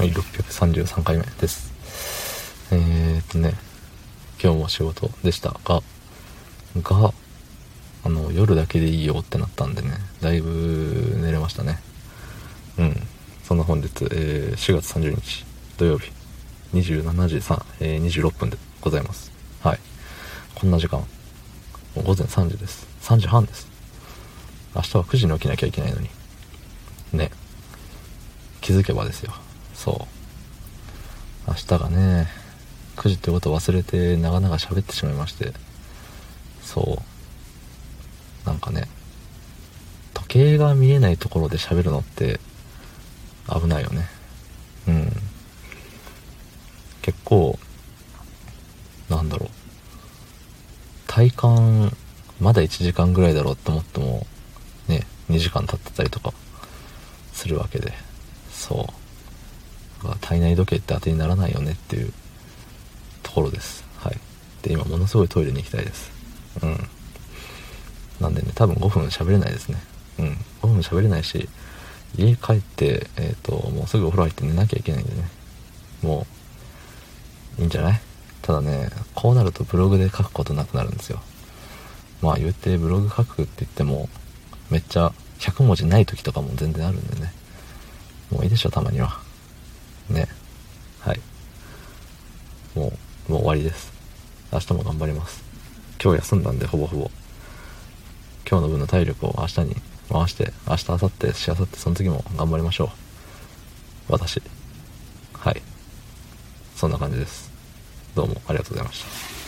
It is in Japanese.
はい、633回目です。えーっとね、今日も仕事でしたが、が、あの、夜だけでいいよってなったんでね、だいぶ寝れましたね。うん。そんな本日、えー4月30日土曜日、27時3、えー26分でございます。はい。こんな時間、午前3時です。3時半です。明日は9時に起きなきゃいけないのに。ね。気づけばですよ。そう。明日がね、9時ってことを忘れて長々喋ってしまいまして。そう。なんかね、時計が見えないところで喋るのって危ないよね。うん。結構、なんだろう。体感、まだ1時間ぐらいだろうって思っても、ね、2時間経ってたりとかするわけで。そう。体内時計って当てにならないよねっていうところです。はい。で、今ものすごいトイレに行きたいです。うん。なんでね、多分5分喋れないですね。うん。5分喋れないし、家帰って、えっ、と、もうすぐお風呂入って寝なきゃいけないんでね。もう、いいんじゃない？ただね、こうなるとブログで書くことなくなるんですよ。まあ言ってブログ書くって言っても、めっちゃ100文字ない時とかも全然あるんでね。もういいでしょ、たまには。ね。はい。もう、もう終わりです。明日も頑張ります。今日休んだんで、ほぼほぼ。今日の分の体力を明日に回して、明日、明後日、しあさって、その次も頑張りましょう。私。はい。そんな感じです。どうもありがとうございました。